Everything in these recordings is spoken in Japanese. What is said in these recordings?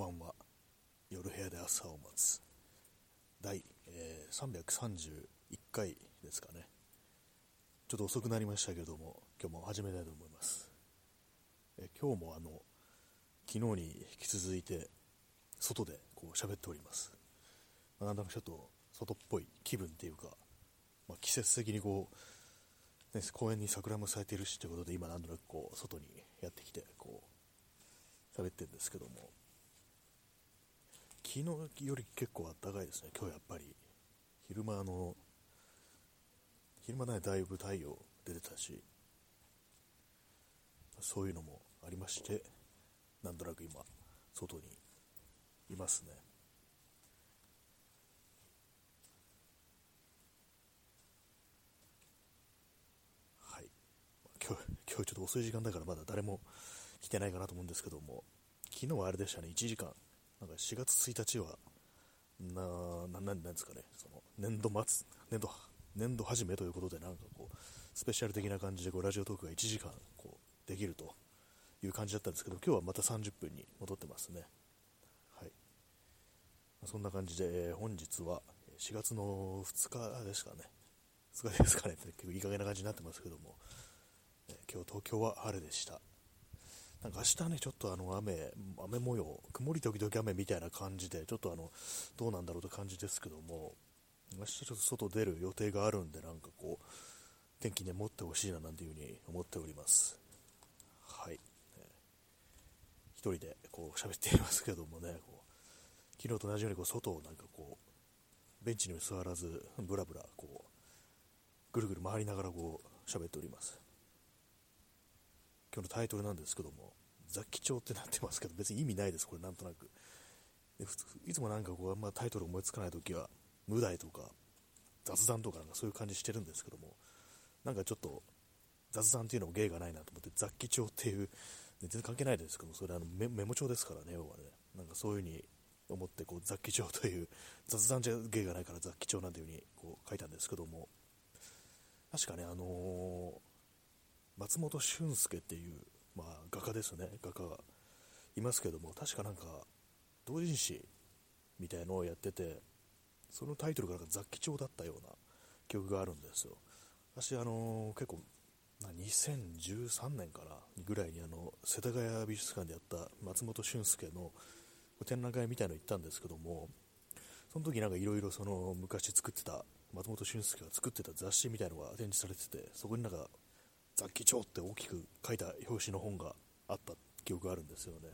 ばんは。夜部屋で朝を待つ。第、えー、331回ですかね。ちょっと遅くなりましたけれども今日も始めたいと思います、えー、今日もあの昨日に引き続いて外でこう喋っております、まあ、なんだかちょっと外っぽい気分っていうか、まあ、季節的にこう、ね、公園に桜も咲いているしということで今なんとなくこう外にやってきてこう喋ってるんですけども。昨日より結構あったかいですね、今日やっぱり。昼間の、昼間ね、だいぶ太陽出てたし、そういうのもありまして、なんとなく今、外にいますね。はい。今日、今日ちょっと遅い時間だからまだ誰も来てないかなと思うんですけども、昨日はあれでしたね、1時間なんか4月1日は、な、な、なんですかね、その、年度末、年度、年度始めということで、なんかこう、スペシャル的な感じで、こう、ラジオトークが1時間、こう、できるという感じだったんですけど、今日はまた30分に戻ってますね。はい。そんな感じで、本日は4月の2日ですかね。2日ですかねって結構いい加減な感じになってますけども、今日東京は晴れでした。なんか明日ね、ちょっとあの雨、雨模様、曇り時々雨みたいな感じで、ちょっとあの、どうなんだろうと感じですけども、明日ちょっと外出る予定があるんで、なんかこう、天気ね、持ってほしいななんていうふうに思っております。はい。一人でこう喋っていますけどもね、こう昨日と同じようにこう外をなんかこう、ベンチにも座らず、ぶらぶら、こう、ぐるぐる回りながらこう、喋っております。今日のタイトルなんですけども、雑記帳ってなってますけど、別に意味ないです、これなんとなく。で普通いつもなんかこう、まあ、タイトル思いつかないときは、無題とか、雑談とかなんかそういう感じしてるんですけども、なんかちょっと、雑談っていうのも芸がないなと思って、雑記帳っていう、ね、全然関係ないですけども、それあのメメモ帳ですからね、要はね。なんかそういう風に思って、こう、雑記帳という、雑談じゃ芸がないから雑記帳なんていう風にこう書いたんですけども、確かね、あのー松本俊介っていう、まあ、画家ですね、画家がいますけども、確かなんか、同人誌みたいのをやってて、そのタイトルがなんか雑記帳だったような記憶があるんですよ。私、あのー、結構、2013年かなぐらいにあの世田谷美術館でやった松本俊介の展覧会みたいの行ったんですけども、その時なんかいろいろその昔作ってた、松本俊介が作ってた雑誌みたいのが展示されてて、そこになんか雑記帳って大きく書いた表紙の本があった記憶があるんですよね。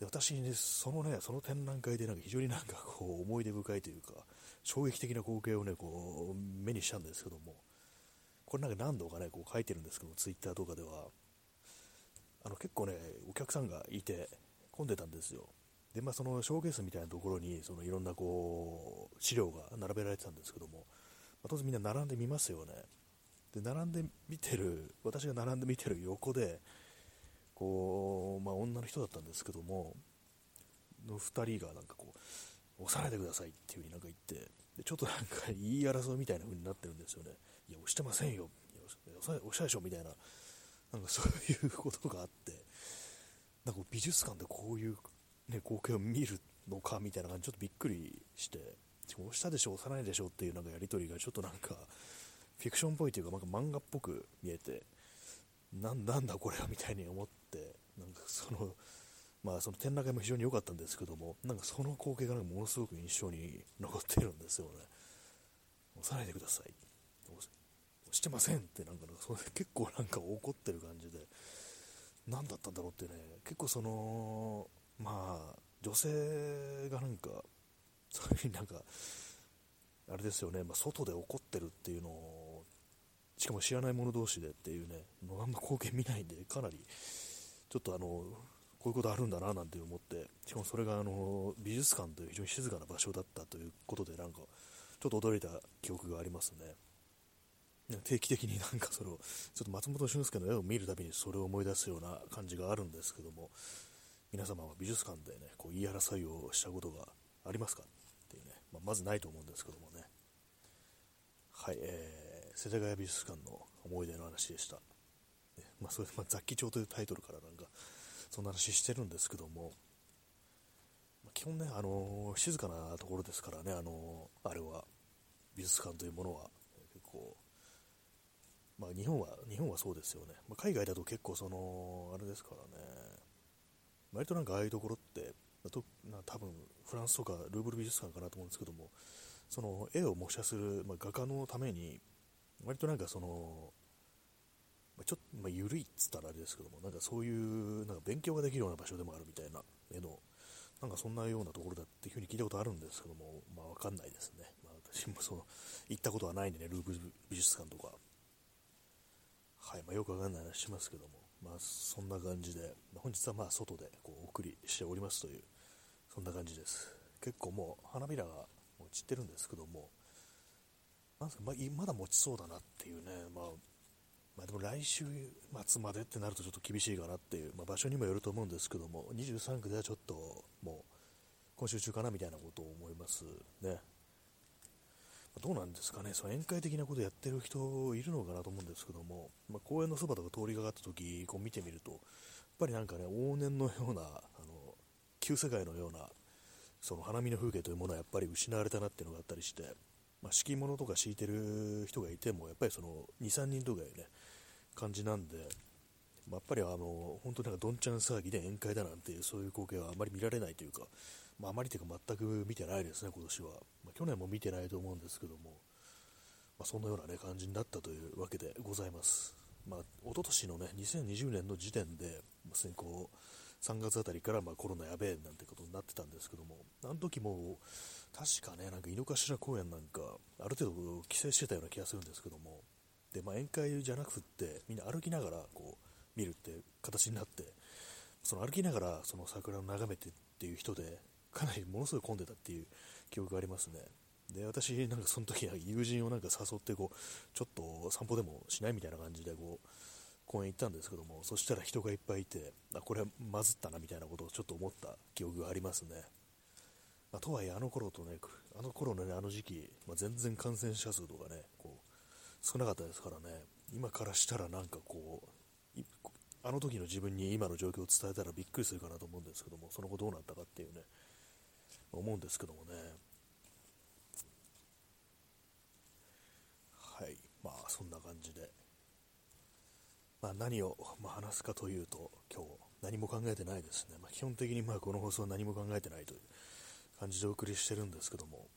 で私ね、そのね、その展覧会でなんか非常になんかこう思い出深いというか、衝撃的な光景をね、こう目にしたんですけども、これなんか何度かね、こう書いてるんですけども、ツイッターとかでは、あの結構ね、お客さんがいて混んでたんですよ。で、まあそのショーケースみたいなところに、そのいろんなこう、資料が並べられてたんですけども、まあ、当然みんな並んでみますよね。で並んで見てる私が並んで見てる横でこう、まあ、女の人だったんですけどもの2人がなんかこう押さないでくださいっていう風になんか言ってでちょっとなんか言い争いみたいな風になってるんですよね。いや押してませんよ。押したでしょみたいななんかそういうことがあってなんか美術館でこういう、ね、光景を見るのかみたいな感じちょっとびっくりして押したでしょ押さないでしょっていうなんかやり取りがちょっとなんかフィクションっぽいというか、なんか漫画っぽく見えて、なんなんだこれはみたいに思って、なんかその、まあその展覧会も非常に良かったんですけども、なんかその光景がなんかものすごく印象に残ってるんですよね。押さないでください。押してませんってなんかそれ結構なんか怒ってる感じで、何だったんだろうってね、結構その、まあ、女性がなんか、そういうなんか、あれですよね、まあ、外で怒ってるっていうのを、しかも知らない者同士でっていうね、あんま光景見ないんで、かなり、ちょっとあの、こういうことあるんだななんて思って、しかもそれがあの美術館という非常に静かな場所だったということで、なんか、ちょっと驚いた記憶がありますね。定期的になんかそれを、ちょっと松本俊介の絵を見るたびにそれを思い出すような感じがあるんですけども、皆様は美術館でね、こう言い争いをしたことがありますか？っていうね、まあ、まずないと思うんですけどもね。はい、えー、世田谷美術館の思い出の話でした。ねまあ、それまあ、雑記帳というタイトルからなんか、そんな話してるんですけども、基本ね、あのー、静かなところですからね、あのー、あれは、美術館というものは、結構、まあ日本は、日本はそうですよね。まあ、海外だと結構その、あれですからね、割となんかああいうところって、とな多分フランスとかルーブル美術館かなと思うんですけども、その絵を模写する、まあ、画家のために、割となんかその、まあ、ちょっと、まあ、緩いっつったらあれですけども、なんかそういうなんか勉強ができるような場所でもあるみたいな絵の、なんかそんなようなところだっていうふうに聞いたことあるんですけども、まあわかんないですね。まあ、私もその行ったことはないんでね、ルーブ美術館とか。はい、まあ、よくわかんない話しますけども、まあそんな感じで、本日はまあ外でこうお送りしておりますという、そんな感じです。結構もう花びらが散ってるんですけども、なんすかま、まだ持ちそうだなっていうね、まあ、まあ、でも来週末までってなるとちょっと厳しいかなっていう、まあ、場所にもよると思うんですけども、23区ではちょっともう今週中かなみたいなことを思いますね。どうなんですかね、その宴会的なことやってる人いるのかなと思うんですけども、まあ、公園のそばとか通りがかった時こう見てみると、やっぱりなんかね、往年のような、あの旧世界のような、その花見の風景というものはやっぱり失われたなっていうのがあったりして、まあ、敷物とか敷いてる人がいても、やっぱりその2、3人とかいうね、感じなんで、まあ、やっぱりあの本当になんかどんちゃん騒ぎで宴会だなんていうそういう光景はあまり見られないというか、まあ、あまりというか全く見てないですね、今年は。ま、去年も見てないと思うんですけども、ま、そんなような、ね、感じになったというわけでございます。まあ、一昨年のね、2020年の時点で、ま、先行3月あたりからまコロナやべえなんてことになってたんですけども、あの時も確かね、なんか井の頭公園なんか、ある程度規制してたような気がするんですけども、で、まあ、宴会じゃなくって、みんな歩きながらこう見るって形になって、その歩きながらその桜を眺めてっていう人で、かなりものすごい混んでたっていう記憶がありますね。で、私、なんかその時は友人をなんか誘って、こう、ちょっと散歩でもしないみたいな感じで、こう、公園行ったんですけども、そしたら人がいっぱいいて、あ、これはまずったなみたいなことをちょっと思った記憶がありますね。まあ、とはいえ、あの頃とね、あの頃のね、あの時期、まあ、全然感染者数とかね、こう、少なかったですからね、今からしたらなんかこう、あの時の自分に今の状況を伝えたらびっくりするかなと思うんですけども、その後どうなったかっていうね、思うんですけどもね。はい、まあそんな感じで。まあ、何を、ま話すかというと、今日何も考えてないですね。まあ、基本的にまあこの放送は何も考えてないという感じでお送りしてるんですけども、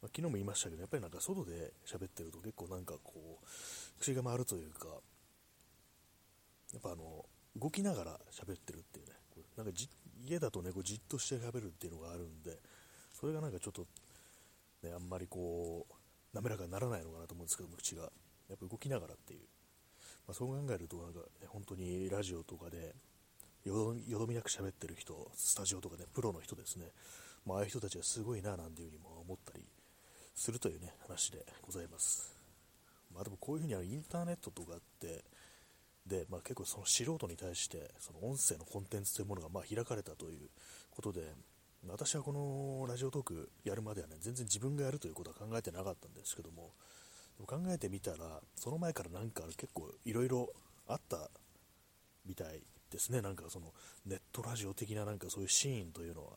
まあ、昨日も言いましたけど、やっぱりなんか外で喋ってると結構なんかこう、口が回るというか、やっぱあの、動きながら喋ってるっていうね、これなんか家だとね、こうじっとして喋るっていうのがあるんで、それがなんかちょっと、ね、あんまりこう、滑らかにならないのかなと思うんですけども、口が。やっぱ動きながらっていう。まあ、そう考えると、なんか、ね、本当にラジオとかで、よどみなく喋ってる人、スタジオとかね、プロの人ですね、まあ、あいう人たちはすごいな、なんていうふうにも思ったりするというね、話でございます。まあ、でもこういうふうにはインターネットとかって、で、まあ、結構その素人に対してその音声のコンテンツというものがま開かれたということで私はこのラジオトークやるまではね全然自分がやるということは考えてなかったんですけども考えてみたらその前からなんか結構いろいろあったみたいですね。なんかそのネットラジオ的ななんかそういうシーンというのは。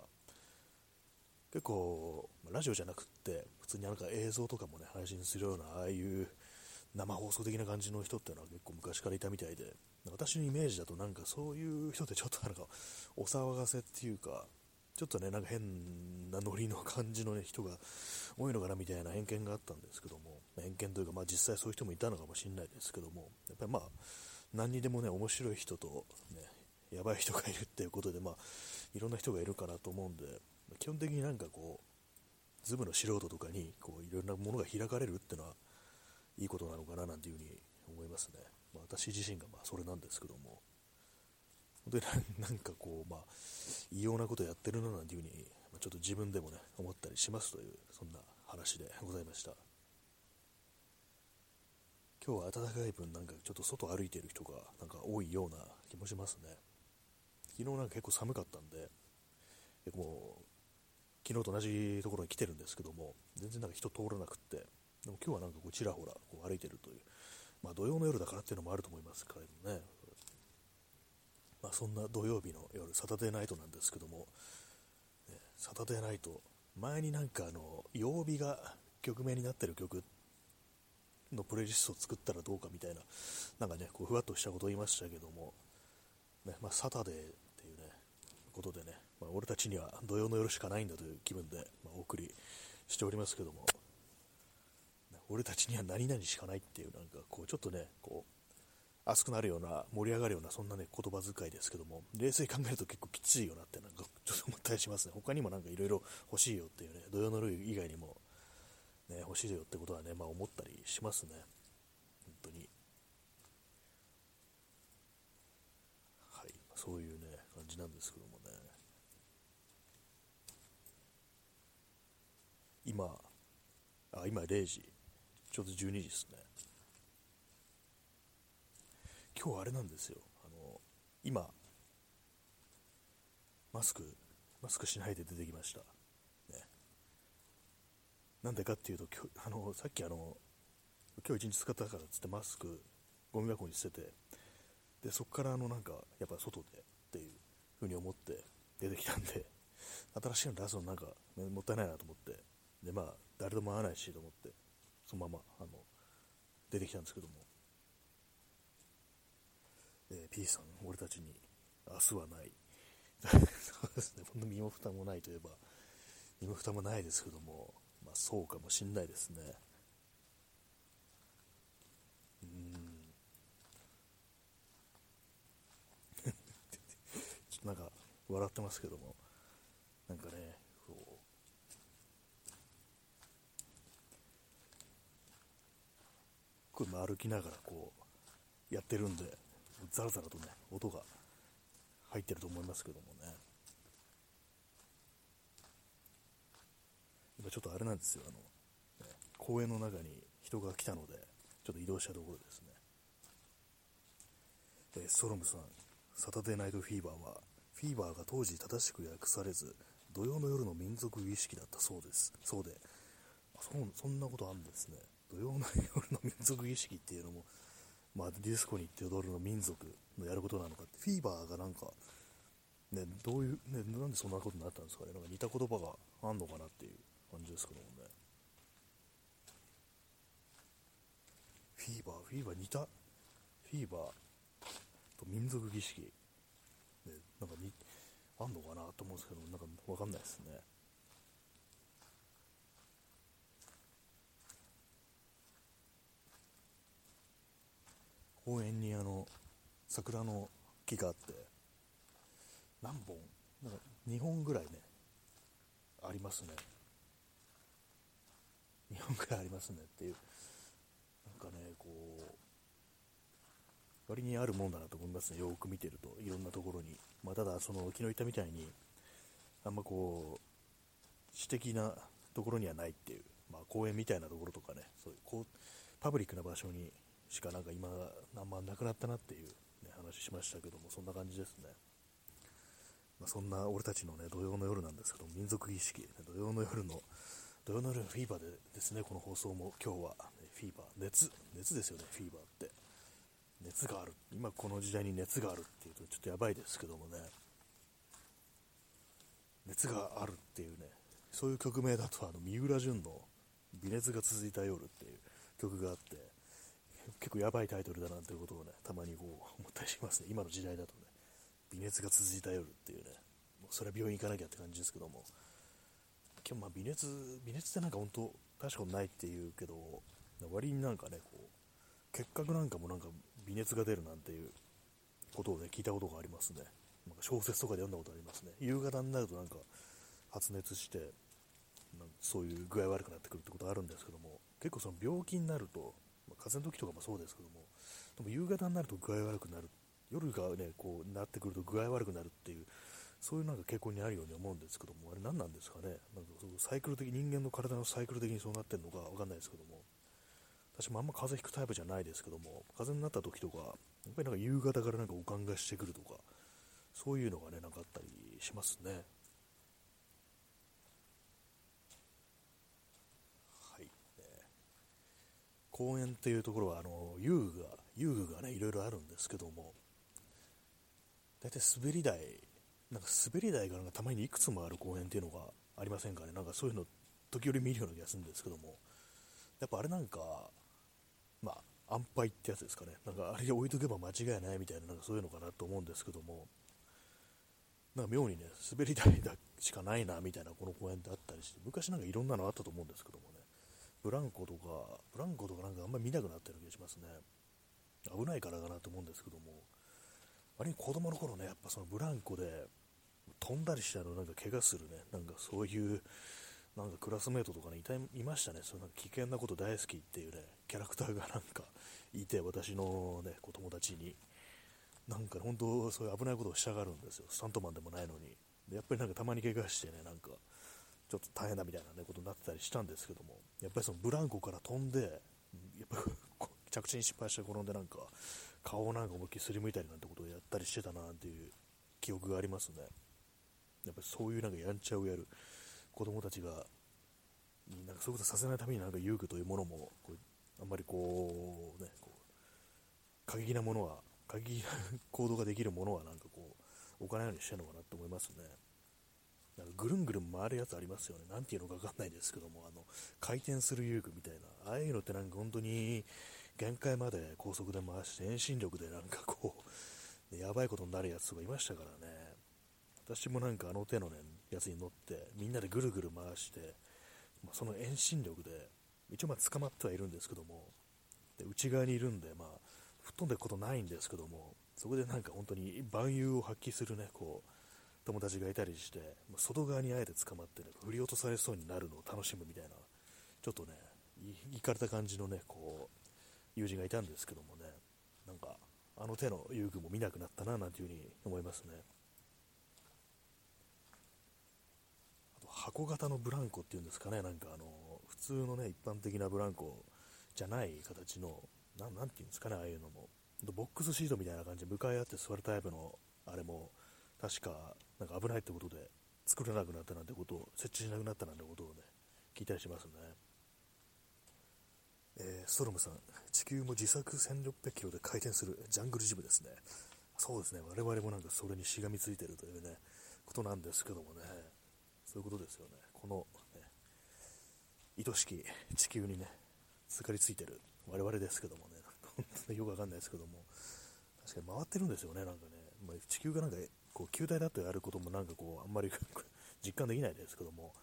結構ラジオじゃなくって普通になんか映像とかもね配信するようなああいう生放送的な感じの人っていうのは結構昔からいたみたいで。私のイメージだとなんかそういう人ってちょっとなんかお騒がせっていうかちょっとねなんか変なノリの感じの、ね、人が多いのかなみたいな偏見があったんですけども偏見というか、まあ、実際そういう人もいたのかもしれないですけどもやっぱりまあ何にでもね面白い人とねやばい人がいるっていうことでまあいろんな人がいるかなと思うんで基本的になんかこうズブの素人とかにこういろんなものが開かれるっていうのはいいことなのかななんていうふうに思いますね。まあ、私自身がまあそれなんですけども、本当になんかこう、まあ、異様なことやってるななんていうふうに、ま、ちょっと自分でもね、思ったりしますという、そんな話でございました。今日は暖かい分、なんかちょっと外歩いてる人がなんか多いような気もしますね。昨日なんか結構寒かったんで、結構昨日と同じところに来てるんですけども、全然なんか人通らなくって、でも今日はなんかこうちらほらこう歩いてるという、まあ、土曜の夜だからっていうのもあると思いますけどね、まあ、そんな土曜日の夜、サタデーナイトなんですけども、サタデーナイト、前になんかあの、曜日が曲名になってる曲のプレイリストを作ったらどうかみたいな、なんかね、こうふわっとしたことを言いましたけども、ね、まあ、サタデーっていうね、ことでね、まあ、俺たちには土曜の夜しかないんだという気分で、まあ、お送りしておりますけども、俺たちには何々しかないっていう、なんかこう、ちょっとね、こう、熱くなるような、盛り上がるような、そんなね、言葉遣いですけども、冷静に考えると結構きついよなって、なんかちょっと思ったりしますね。他にもなんかいろいろ欲しいよっていうね、土曜のル以外にも、ね、欲しいよってことはね、まあ思ったりしますね。本当に。はい、そういうね、感じなんですけどもね。今、あ、今0時、ちょうど12時ですね。今日あれなんですよ。あの、今、マスク、マスクしないで出てきました。ね。なんでかっていうと今日、あの、さっきあの、今日一日使ったからっつってマスク、ゴミ箱に捨てて、で、そこからあの、なんか、やっぱ外でっていうふうに思って出てきたんで、新しいの出すのなんか、もったいないなと思って、で、まあ、誰とも会わないしと思って、そのまま、あの、出てきたんですけども、えー、P さん、俺たちに明日はない。そうですね、ほんと身も蓋もないといえば、身も蓋もないですけども、まあそうかもしんないですね。うん。ちょっとなんか笑ってますけども、なんかね、こう、これ歩きながらこう、やってるんで、ザラザラとね、音が入ってると思いますけどもね。今ちょっとあれなんですよ、あの、ね、公園の中に人が来たので、ちょっと移動したところですね。えー、ストロムさん、サタデーナイトフィーバーは、フィーバーが当時正しく訳されず、土曜の夜の民族儀式だったそうです。そうで、そそんなことあるんですね。土曜の夜の民族儀式っていうのも、まあ、ディスコに行って踊るの民族のやることなのかって、フィーバーがなんか、ね、どういう、ね、なんでそんなことになったんですかね。なんか似た言葉があんのかなっていう感じですけどもね。フィーバー、フィーバー似た、フィーバーと民族儀式、ね、なんかに、あんのかなと思うんですけど、なんかわかんないですね。公園にあの桜の木があって何本？なんか2本ぐらいねありますね。2本ぐらいありますね。っていうなんかねこう割にあるもんだなと思いますね。よく見てるといろんなところに、まあ、ただその昨日言ったみたいにあんまこう私的なところにはないっていう、まあ、公園みたいなところとかねそういうこうパブリックな場所にしかなんか今、あんまなくなったなっていう、ね、話しましたけども、そんな感じですね。まあ、そんな俺たちのね、土曜の夜なんですけど民族儀式、土曜の夜の、土曜の夜のフィーバーでですね、この放送も今日は、ね、フィーバー、熱、熱ですよね、フィーバーって。熱がある。今この時代に熱があるっていうとちょっとやばいですけどもね、熱があるっていうね、そういう曲名だと、あの、三浦淳の微熱が続いた夜っていう曲があって、結構やばいタイトルだなということをね、たまにこう思ったりしますね。今の時代だとね、微熱が続いた夜っていうね、もうそれは病院行かなきゃって感じですけども、今日まあ微熱、微熱ってなんか本当、確かにないっていうけど、割になんかね、こう、結核なんかもなんか微熱が出るなんていうことをね、聞いたことがありますね。なんか小説とかで読んだことありますね。夕方になるとなんか発熱して、そういう具合悪くなってくるってことあるんですけども、結構その病気になると、風邪の時とかもそうですけども、でも夕方になると具合悪くなる、夜がね、こうなってくると具合悪くなるっていう、そういうなんか傾向にあるように思うんですけども、あれ何なんですかね、なんかそうサイクル的、人間の体のサイクル的にそうなってるのかわかんないですけども、私もあんま風邪ひくタイプじゃないですけども、風邪になった時とか、やっぱりなんか夕方からなんかおかんがしてくるとか、そういうのがね、なんかあったりしますね。公園っていうところはあの遊具が遊具がねいろいろあるんですけども大体滑り台なんか滑り台がなんかたまにいくつもある公園っていうのがありませんかね、なんかそういうの時折見るような気がするんですけども、やっぱあれなんか、まあ、安牌ってやつですかね、なんかあれで置いとけば間違いないみたいな、なんかそういうのかなと思うんですけども、なんか妙にね、滑り台だしかないなみたいなこの公園ってあったりして、昔なんかいろんなのあったと思うんですけどもね、ブランコとか、ブランコとかなんかあんまり見なくなってる気がしますね。危ないからかなと思うんですけども、あれに子供の頃ね、やっぱそのブランコで飛んだりしたのなんか怪我するね、なんかそういうなんかクラスメートとかにいたいましたね、その危険なこと大好きっていうね、キャラクターが なんかいて、私のね、子供たちに。なんか本当、そういう危ないことをしたがるんですよ、スタントマンでもないのに。でやっぱりなんかたまに怪我してね、なんか、ちょっと大変だみたいな、ね、ことになってたりしたんですけども、やっぱりそのブランコから飛んで、やっぱ着地に失敗して転んでなんか、顔をなんか思いっきりすりむいたりなんてことをやったりしてたなっていう記憶がありますね。やっぱりそういうなんかやんちゃをやる子供たちが、なんかそういうことさせないためになんか遊具というものも、あんまりこう、ね、こう過激なものは、過激な行動ができるものはなんかこう、置かないようにしてるのかなって思いますね。なんかぐるんぐるん回るやつありますよね。なんていうのかわかんないですけども、あの、回転する遊具みたいな、ああいうのってなんか本当に限界まで高速で回して遠心力でなんかこう、ね、やばいことになるやつとかいましたからね。私もなんかあの手のね、やつに乗って、みんなでぐるぐる回して、まあ、その遠心力で、一応まあ捕まってはいるんですけども、で内側にいるんで、まあ、吹っ飛んでいくことないんですけども、そこでなんか本当に万有を発揮するね、こう、友達がいたりして、外側にあえて捕まってね、振り落とされそうになるのを楽しむみたいな、ちょっとね、いかれた感じのね、こう、友人がいたんですけどもね、なんか、あの手の遊具も見なくなったな、なんていうふうに思いますね。箱型のブランコっていうんですかね、なんかあの、普通のね、一般的なブランコじゃない形の、ななんていうんですかね、ああいうのも。ボックスシートみたいな感じで向かい合って座るタイプの、あれも、確か、なんか危ないってことで、作れなくなったなんてことを、設置しなくなったなんてことをね、聞いたりしますね。えー、ストロムさん、地球も時速1600キロで回転するジャングルジムですね。そうですね、我々もなんかそれにしがみついてるというね、ことなんですけどもね。そういうことですよね。この、ね、愛しき地球にね、すがりついてる我々ですけどもね、本当によくわかんないですけども、確かに回ってるんですよね、なんかね。まあ、地球がなんか、こう、球体だとやることもなんかこう、あんまり実感できないですけども、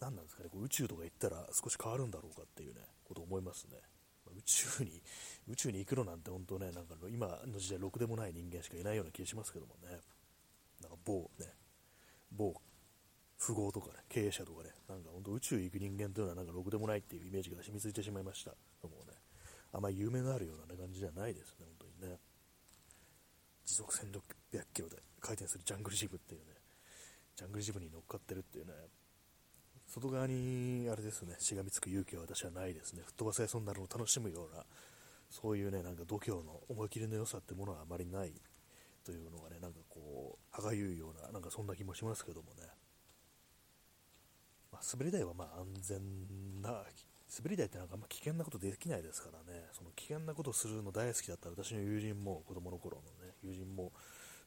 何なんですかね、こう宇宙とか行ったら少し変わるんだろうかっていうね、こと思いますね。宇宙に、宇宙に行くのなんて本当ね、なんか今の時代、ろくでもない人間しかいないような気がしますけどもね、なんか某ね、某富豪とかね、経営者とかね、なんか本当宇宙行く人間というのはなんかろくでもないっていうイメージが染みついてしまいました。もうね、あまり夢のあるような、感じじゃないですね、本当にね。時速1600キロで回転するジャングルジムっていうね、ジャングルジムに乗っかってるっていうね、外側にあれですね、しがみつく勇気は私はないですね。吹っ飛ばされそうになるのを楽しむような、そういうね、なんか度胸の思い切りの良さってものはあまりないというのがね、なんかこう、歯がゆいような、なんかそんな気もしますけどもね。まあ、滑り台はまあ安全な、滑り台ってなんかあんま危険なことできないですからね、その危険なことするの大好きだった私の友人も、子供の頃のね、友人も、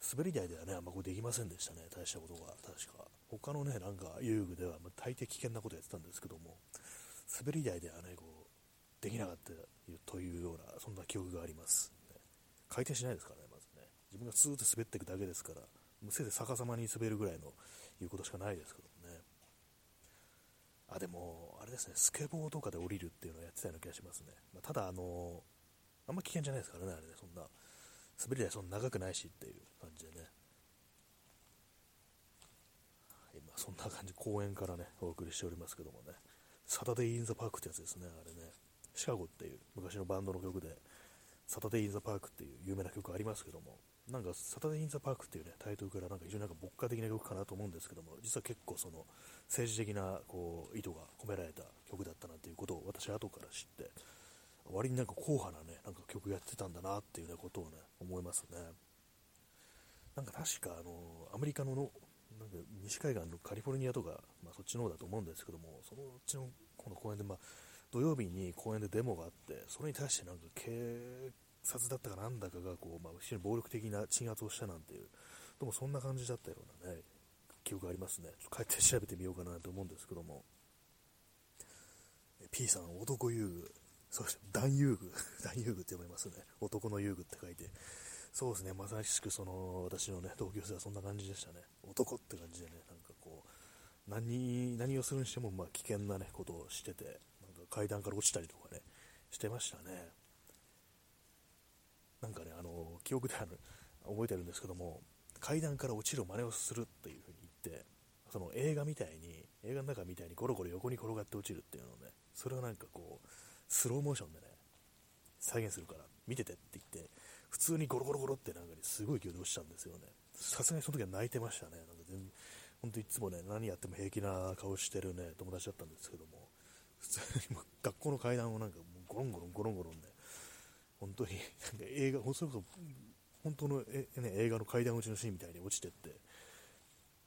滑り台ではね、あんまこうできませんでしたね、大したことが、確か。他のね、なんか遊具では、まあ、大抵危険なことやってたんですけども、滑り台ではね、こう、できなかったというような、そんな記憶があります。ね、回転しないですからね、まずね。自分がスーッと滑っていくだけですから、もうせいぜい逆さまに滑るぐらいの、いうことしかないですけどもねあ、でも、れですね、スケボーとかで降りるっていうのをやってたような気がしますね。まあ、ただ、あのあんま危険じゃないですからね、あれね、そんな、滑り台そんな長くないしっていう感じでね。今、そんな感じ、公園からね、お送りしておりますけどもね、Saturday in the Park ってやつですね、あれね、シカゴっていう昔のバンドの曲で、 Saturday in the Park っていう有名な曲ありますけども、なんか、 Saturday in the Park っていうね、タイトルからなんか非常になんか牧歌的な曲かなと思うんですけども、実は結構その、政治的なこう意図が込められた曲だったなということを私は後から知って、割になんか硬派なね、なんか曲やってたんだなっていうね、ことをね、思いますね。なんか確かあの、アメリカのの、なんか西海岸のカリフォルニアとか、まあ、そっちの方だと思うんですけども、そのうちのこの公園で、まあ、土曜日に公園でデモがあって、それに対してなんか警察だったかなんだかがこう、まあ、非常に暴力的な鎮圧をしたなんていうどうもそんな感じだったようなね、記憶がありますね。ちょっと帰って調べてみようかなと思うんですけども。P さん、男遊具。そうです。男遊具。男遊具って呼ばれますね。男の遊具って書いて。そうですね。まさしくその、私のね、同級生はそんな感じでしたね。男って感じでね、なんかこう、何、何をするにしても、まあ、危険なね、ことをしてて、なんか階段から落ちたりとかね、してましたね。なんかね、あの、記憶である、覚えてるんですけども、階段から落ちる真似をするっていう風に言って、その映画みたいに、映画の中みたいにゴロゴロ横に転がって落ちるっていうのをね、それをなんかこう、スローモーションでね、再現するから、見ててって言って、普通にゴロゴロゴロってなんかにすごい勢いで落ちたんですよね。さすがにその時は泣いてましたね。なんか全本当いつもね、何やっても平気な顔してるね、友達だったんですけども、普通にも学校の階段をなんかゴロンゴロンゴロンゴロンね、本当に、映画、それこそ、本当のえ、ね、映画の階段落ちのシーンみたいに落ちてって、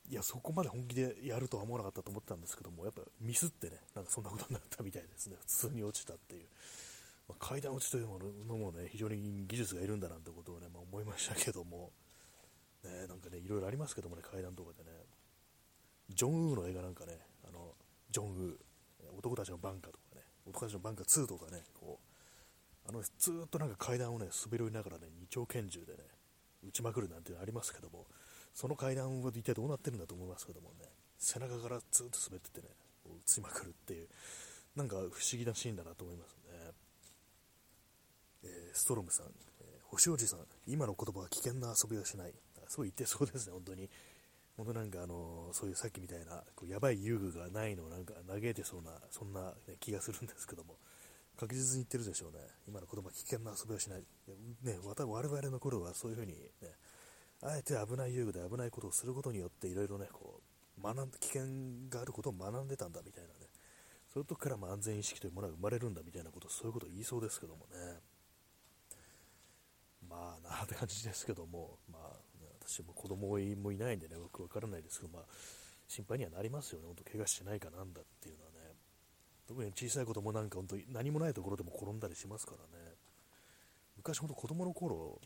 いや、そこまで本気でやるとは思わなかったと思ったんですけども、やっぱミスってね、なんかそんなことになったみたいですね。普通に落ちたっていう。まあ、階段落ちというものもね、非常に技術がいるんだなんてことをね、まあ、思いましたけども、ね、なんかね、いろいろありますけどもね、階段とかでね、ジョン・ウーの映画なんかね、あの、ジョン・ウー、男たちのバンカーとかね、男たちのバンカー2とかね、こう、あの、ずっとなんか階段をね、滑り降りながらね、二丁拳銃でね、撃ちまくるなんていうのありますけども、その階段は一体どうなってるんだと思いますけどもね、背中からずっと滑っててね、打ちまくるっていう、なんか不思議なシーンだなと思いますね。えー、ストロムさん、えー、星おじさん、今の言葉は危険な遊びをしない。そう言ってそうですね、本当に。本当なんかあのそういうさっきみたいなこうやばい遊具がないのをなんか嘆いてそうなそんな、気がするんですけども確実に言ってるでしょうね。今の子供は危険な遊びをしない。ね我々の頃はそういうふうにねあえて危ない遊具で危ないことをすることによっていろいろね、こう、学ん危険があることを学んでたんだみたいなね、そういう時からま安全意識というものが生まれるんだみたいなこと、そういうことを言いそうですけどもね。まあなって感じですけども、まあ、ね、私も子供もいないんでね、僕わからないですけど、まあ、心配にはなりますよね、本当怪我してないかなんだっていうのは。特に小さい子供なんか本当に何もないところでも転んだりしますからね。昔本当子供の頃、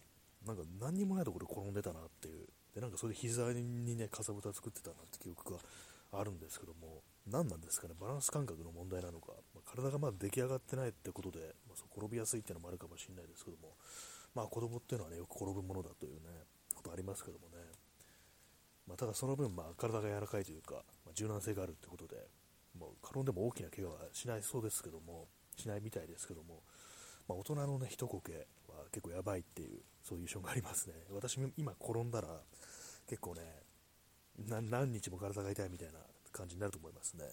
なんか何にもないところで転んでたなっていう、でなんかそれで膝にね、かさぶた作ってたなって記憶があるんですけども、何なんですかね、バランス感覚の問題なのか、まあ、体がまだ出来上がってないってことで、まあ、そう転びやすいっていうのもあるかもしれないですけども、まあ子供っていうのはね、よく転ぶものだというね、ことありますけどもね、まあ、ただその分、まあ、体が柔らかいというか、ま、柔軟性があるってことで、もう転んでも大きな怪我はしないそうですけども、しないみたいですけども、まあ、大人のね、一こけは結構やばいっていうそういう印象がありますね。私も今転んだら、結構ね、何日も体が痛いみたいな感じになると思いますね。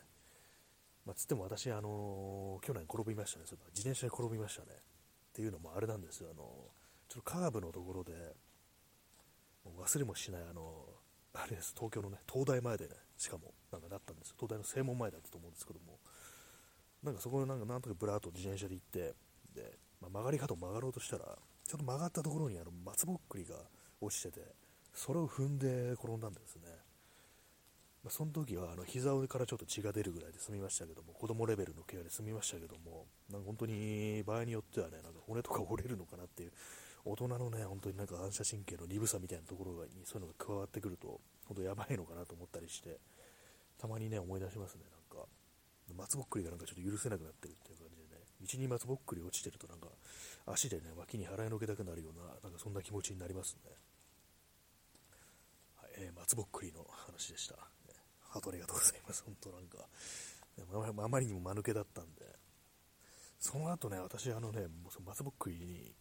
まあ、つっても私、あのー、去年転びましたね。そ自転車に転びましたね。っていうのもあれなんですよ。あのー、ちょっとカーブのところで、忘れもしない、あのー、あれです、東京のね、東大前でね、しかも、なんかなったんですよ。東大の正門前だったと思うんですけども、なんかそこでなんかなんとかブラーと自転車で行って、で、まあ、曲がり角を曲がろうとしたら、ちょっと曲がったところにあの松ぼっくりが落ちてて、それを踏んで転んだんですね。まあ、その時はあの膝からちょっと血が出るぐらいで済みましたけども、子供レベルの怪我で済みましたけども、なんか本当に場合によってはね、なんか骨とか折れるのかなっていう、大人のね、本当になんか反射神経の鈍さみたいなところにそういうのが加わってくると、本当やばいのかなと思ったりして、たまにね、思い出しますね、なんか。松ぼっくりがなんかちょっと許せなくなってるっていう感じでね、道に松ぼっくり落ちてるとなんか、足でね、脇に払いのけたくなるような、なんかそんな気持ちになりますね。はい、えー、松ぼっくりの話でした。ハートありがとうございます。本当なんか、あまりにも間抜けだったんで、その後ね、私、あのね、松ぼっくりに、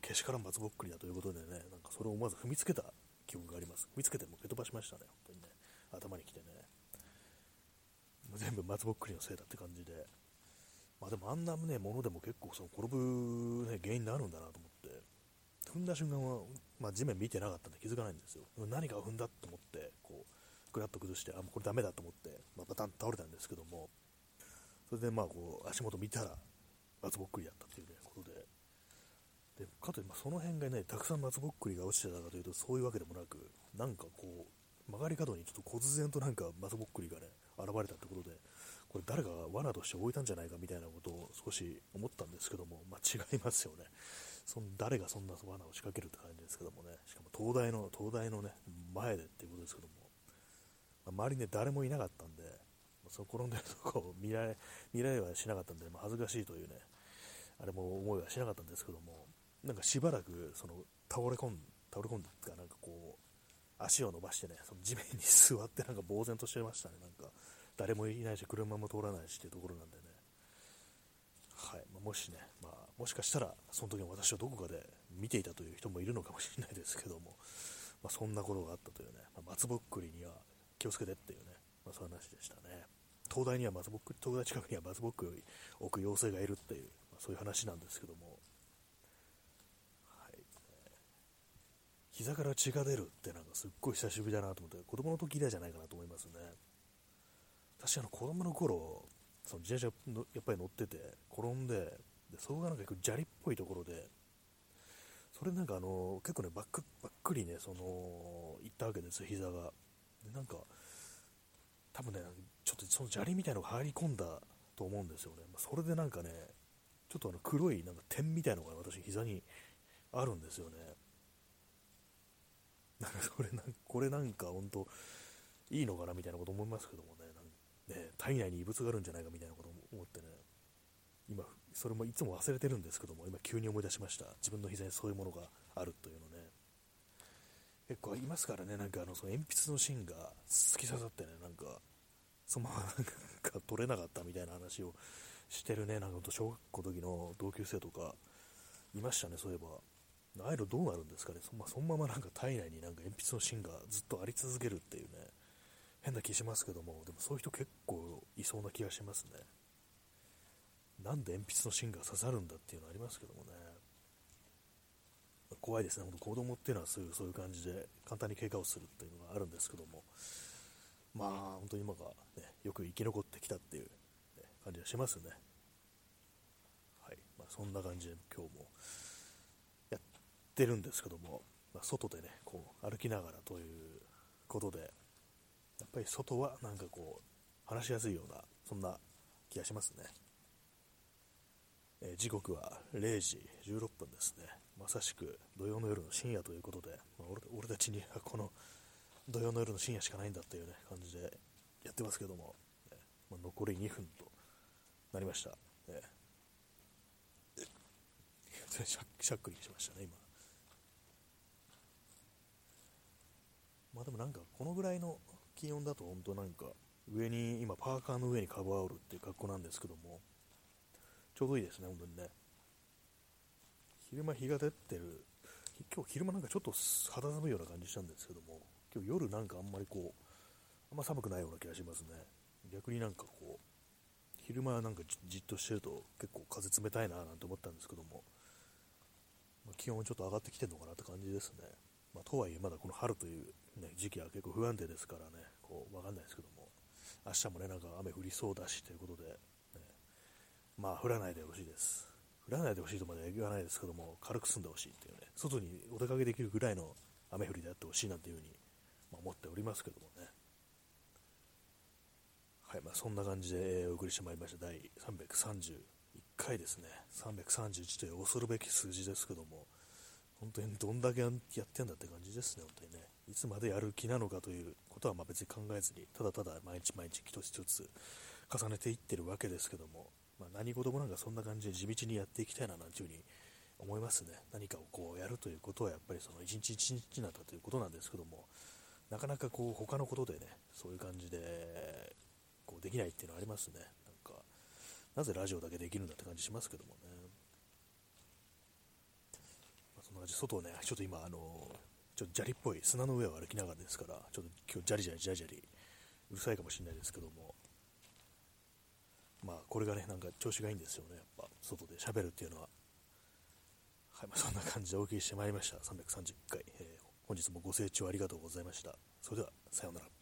けしからん松ぼっくりだということでね、なんかそれを思わず踏みつけた記憶があります。踏みつけても蹴飛ばしましたね、本当にね。頭にきてね。全部松ぼっくりのせいだって感じで、まあでもあんなね、ものでも結構その転ぶ、ね、原因になるんだなと思って、踏んだ瞬間は、まあ、地面見てなかったんで気づかないんですよ。何かを踏んだと思って、こう、ぐらっと崩して、あ、もうこれダメだと思って、まあ、バタンと倒れたんですけども、それでまあこう、足元見たら、松ぼっくりだったという、ね、でかといって、その辺がね、たくさん松ぼっくりが落ちてたかというと、そういうわけでもなく、なんかこう、曲がり角にちょっと忽然となんか松ぼっくりがね、現れたってことで、これ誰かが罠として置いたんじゃないかみたいなことを少し思ったんですけども、まあ、違いますよね。その誰がそんな罠を仕掛けるって感じですけどもね、しかも東大の、東大のね、前でっていうことですけども、まあ、周りにね、誰もいなかったんで、その転んでるとこを見られ、見られはしなかったんで、まあ、恥ずかしいというね、あれも思いはしなかったんですけども、なんかしばらく、その、倒れ込ん、倒れ込んでか、なんかこう、足を伸ばしてね、その地面に座ってなんか呆然としてましたね、なんか、誰もいないし、車も通らないしっていうところなんでね、はい。まあ、もしね、まあ、もしかしたら、その時の私をどこかで見ていたという人もいるのかもしれないですけども、まあ、そんなことがあったというね、まあ、松ぼっくりには気をつけてっていうね、まそういう話でしたね。東大には松ぼっくり、東大近くには松ぼっくりを置く妖精がいるっていう、まそういう話なんですけども、はい、膝から血が出るってなんかすっごい久しぶりだなと思って、子供の時以来じゃないかなと思いますね。私あの子供の頃その自転車のやっぱり乗ってて転んででそこがなんか砂利っぽいところでそれなんかあの結構ねばっくばっくりねその行ったわけですよ膝が。でなんか多分ねちょっとその砂利みたいのが入り込んだと思うんですよね、まそれでなんかねちょっとあの黒いなんか点みたいのが私膝にあるんですよね。なんかそれな これなんか本当いいのかなみたいなこと思いますけどもねね、体内に異物があるんじゃないかみたいなことを思ってね、今、それもいつも忘れてるんですけども、今急に思い出しました。自分の膝にそういうものがあるというのね。結構いますからね、なんかあの、その鉛筆の芯が突き刺さってね、なんか、そのまま なんか取れなかったみたいな話をしてるね、なんか小学校の時の同級生とかいましたね、そういえば。ああいうのどうなるんですかね、そ,、まあ、そのままなんか体内になんか鉛筆の芯がずっとあり続けるっていうね、変な気しますけども、でもそういう人結構いそうな気がしますね。なんで鉛筆の芯が刺さるんだっていうのありますけどもね。怖いですね、本当子供っていうのはそういうそういう感じで簡単に怪我をするっていうのがあるんですけども、まあ本当に今が、ね、よく生き残ってきたっていう、ね、感じがしますね。はいまあ、そんな感じで今日もってるんですけども、まあ、外でね、こう歩きながらということで、やっぱり外はなんかこう、話しやすいような、そんな気がしますね。えー、時刻は0時16分ですね。まさしく土曜の夜の深夜ということで、まあ、俺俺たちにはこの土曜の夜の深夜しかないんだっていうね、感じでやってますけども、えまあ、残り2分となりました。えー、しゃっくりしましたね、今。まあでもなんかこのぐらいの気温だと本当なんか上に今パーカーの上にカバーオールっていう格好なんですけどもちょうどいいですね本当にね。昼間日が出てる。今日昼間なんかちょっと肌寒いような感じしたんですけども今日夜なんかあんまりこうあんま寒くないような気がしますね。逆になんかこう昼間なんかじっとしてると結構風冷たいななんて思ったんですけども、まあ、気温ちょっと上がってきてるのかなって感じですね、まあ、とはいえまだこの春という、ね、時期は結構不安定ですからねこう、わかんないですけども、明日もね、なんか雨降りそうだしということで、ね、まあ降らないでほしいです。降らないでほしいとまでは言わないですけども、軽く済んでほしいっていうね、外にお出かけできるぐらいの雨降りであってほしいなんていうふうに、ま、思っておりますけどもね。はい、まあ、そんな感じでお送りしてまいりました第331回ですね。331という恐るべき数字ですけども、本当にどんだけやってんだって感じですね、本当にね。いつまでやる気なのかということはま別に考えずに、ただただ毎日毎日一つ一つ重ねていってるわけですけども、まあ、何事もなんかそんな感じで地道にやっていきたいななんていうふうに思いますね。何かをこうやるということはやっぱりその一日一日なんだということなんですけども、なかなかこう他のことでね、そういう感じでこうできないっていうのはありますね。なんか、なぜラジオだけできるんだって感じしますけどもね。の感じ外をね、ちょっと今、あのちょっと砂利っぽい砂の上を歩きながらですから、ちょっと今日、ジャリジャリジャリジャリ、うるさいかもしれないですけども、まあ、これがね、なんか調子がいいんですよね、やっぱ、外で喋るっていうのは。はい、まあ、そんな感じでお送りしてまいりました。330回、えー、本日もご清聴ありがとうございました。それでは、さようなら。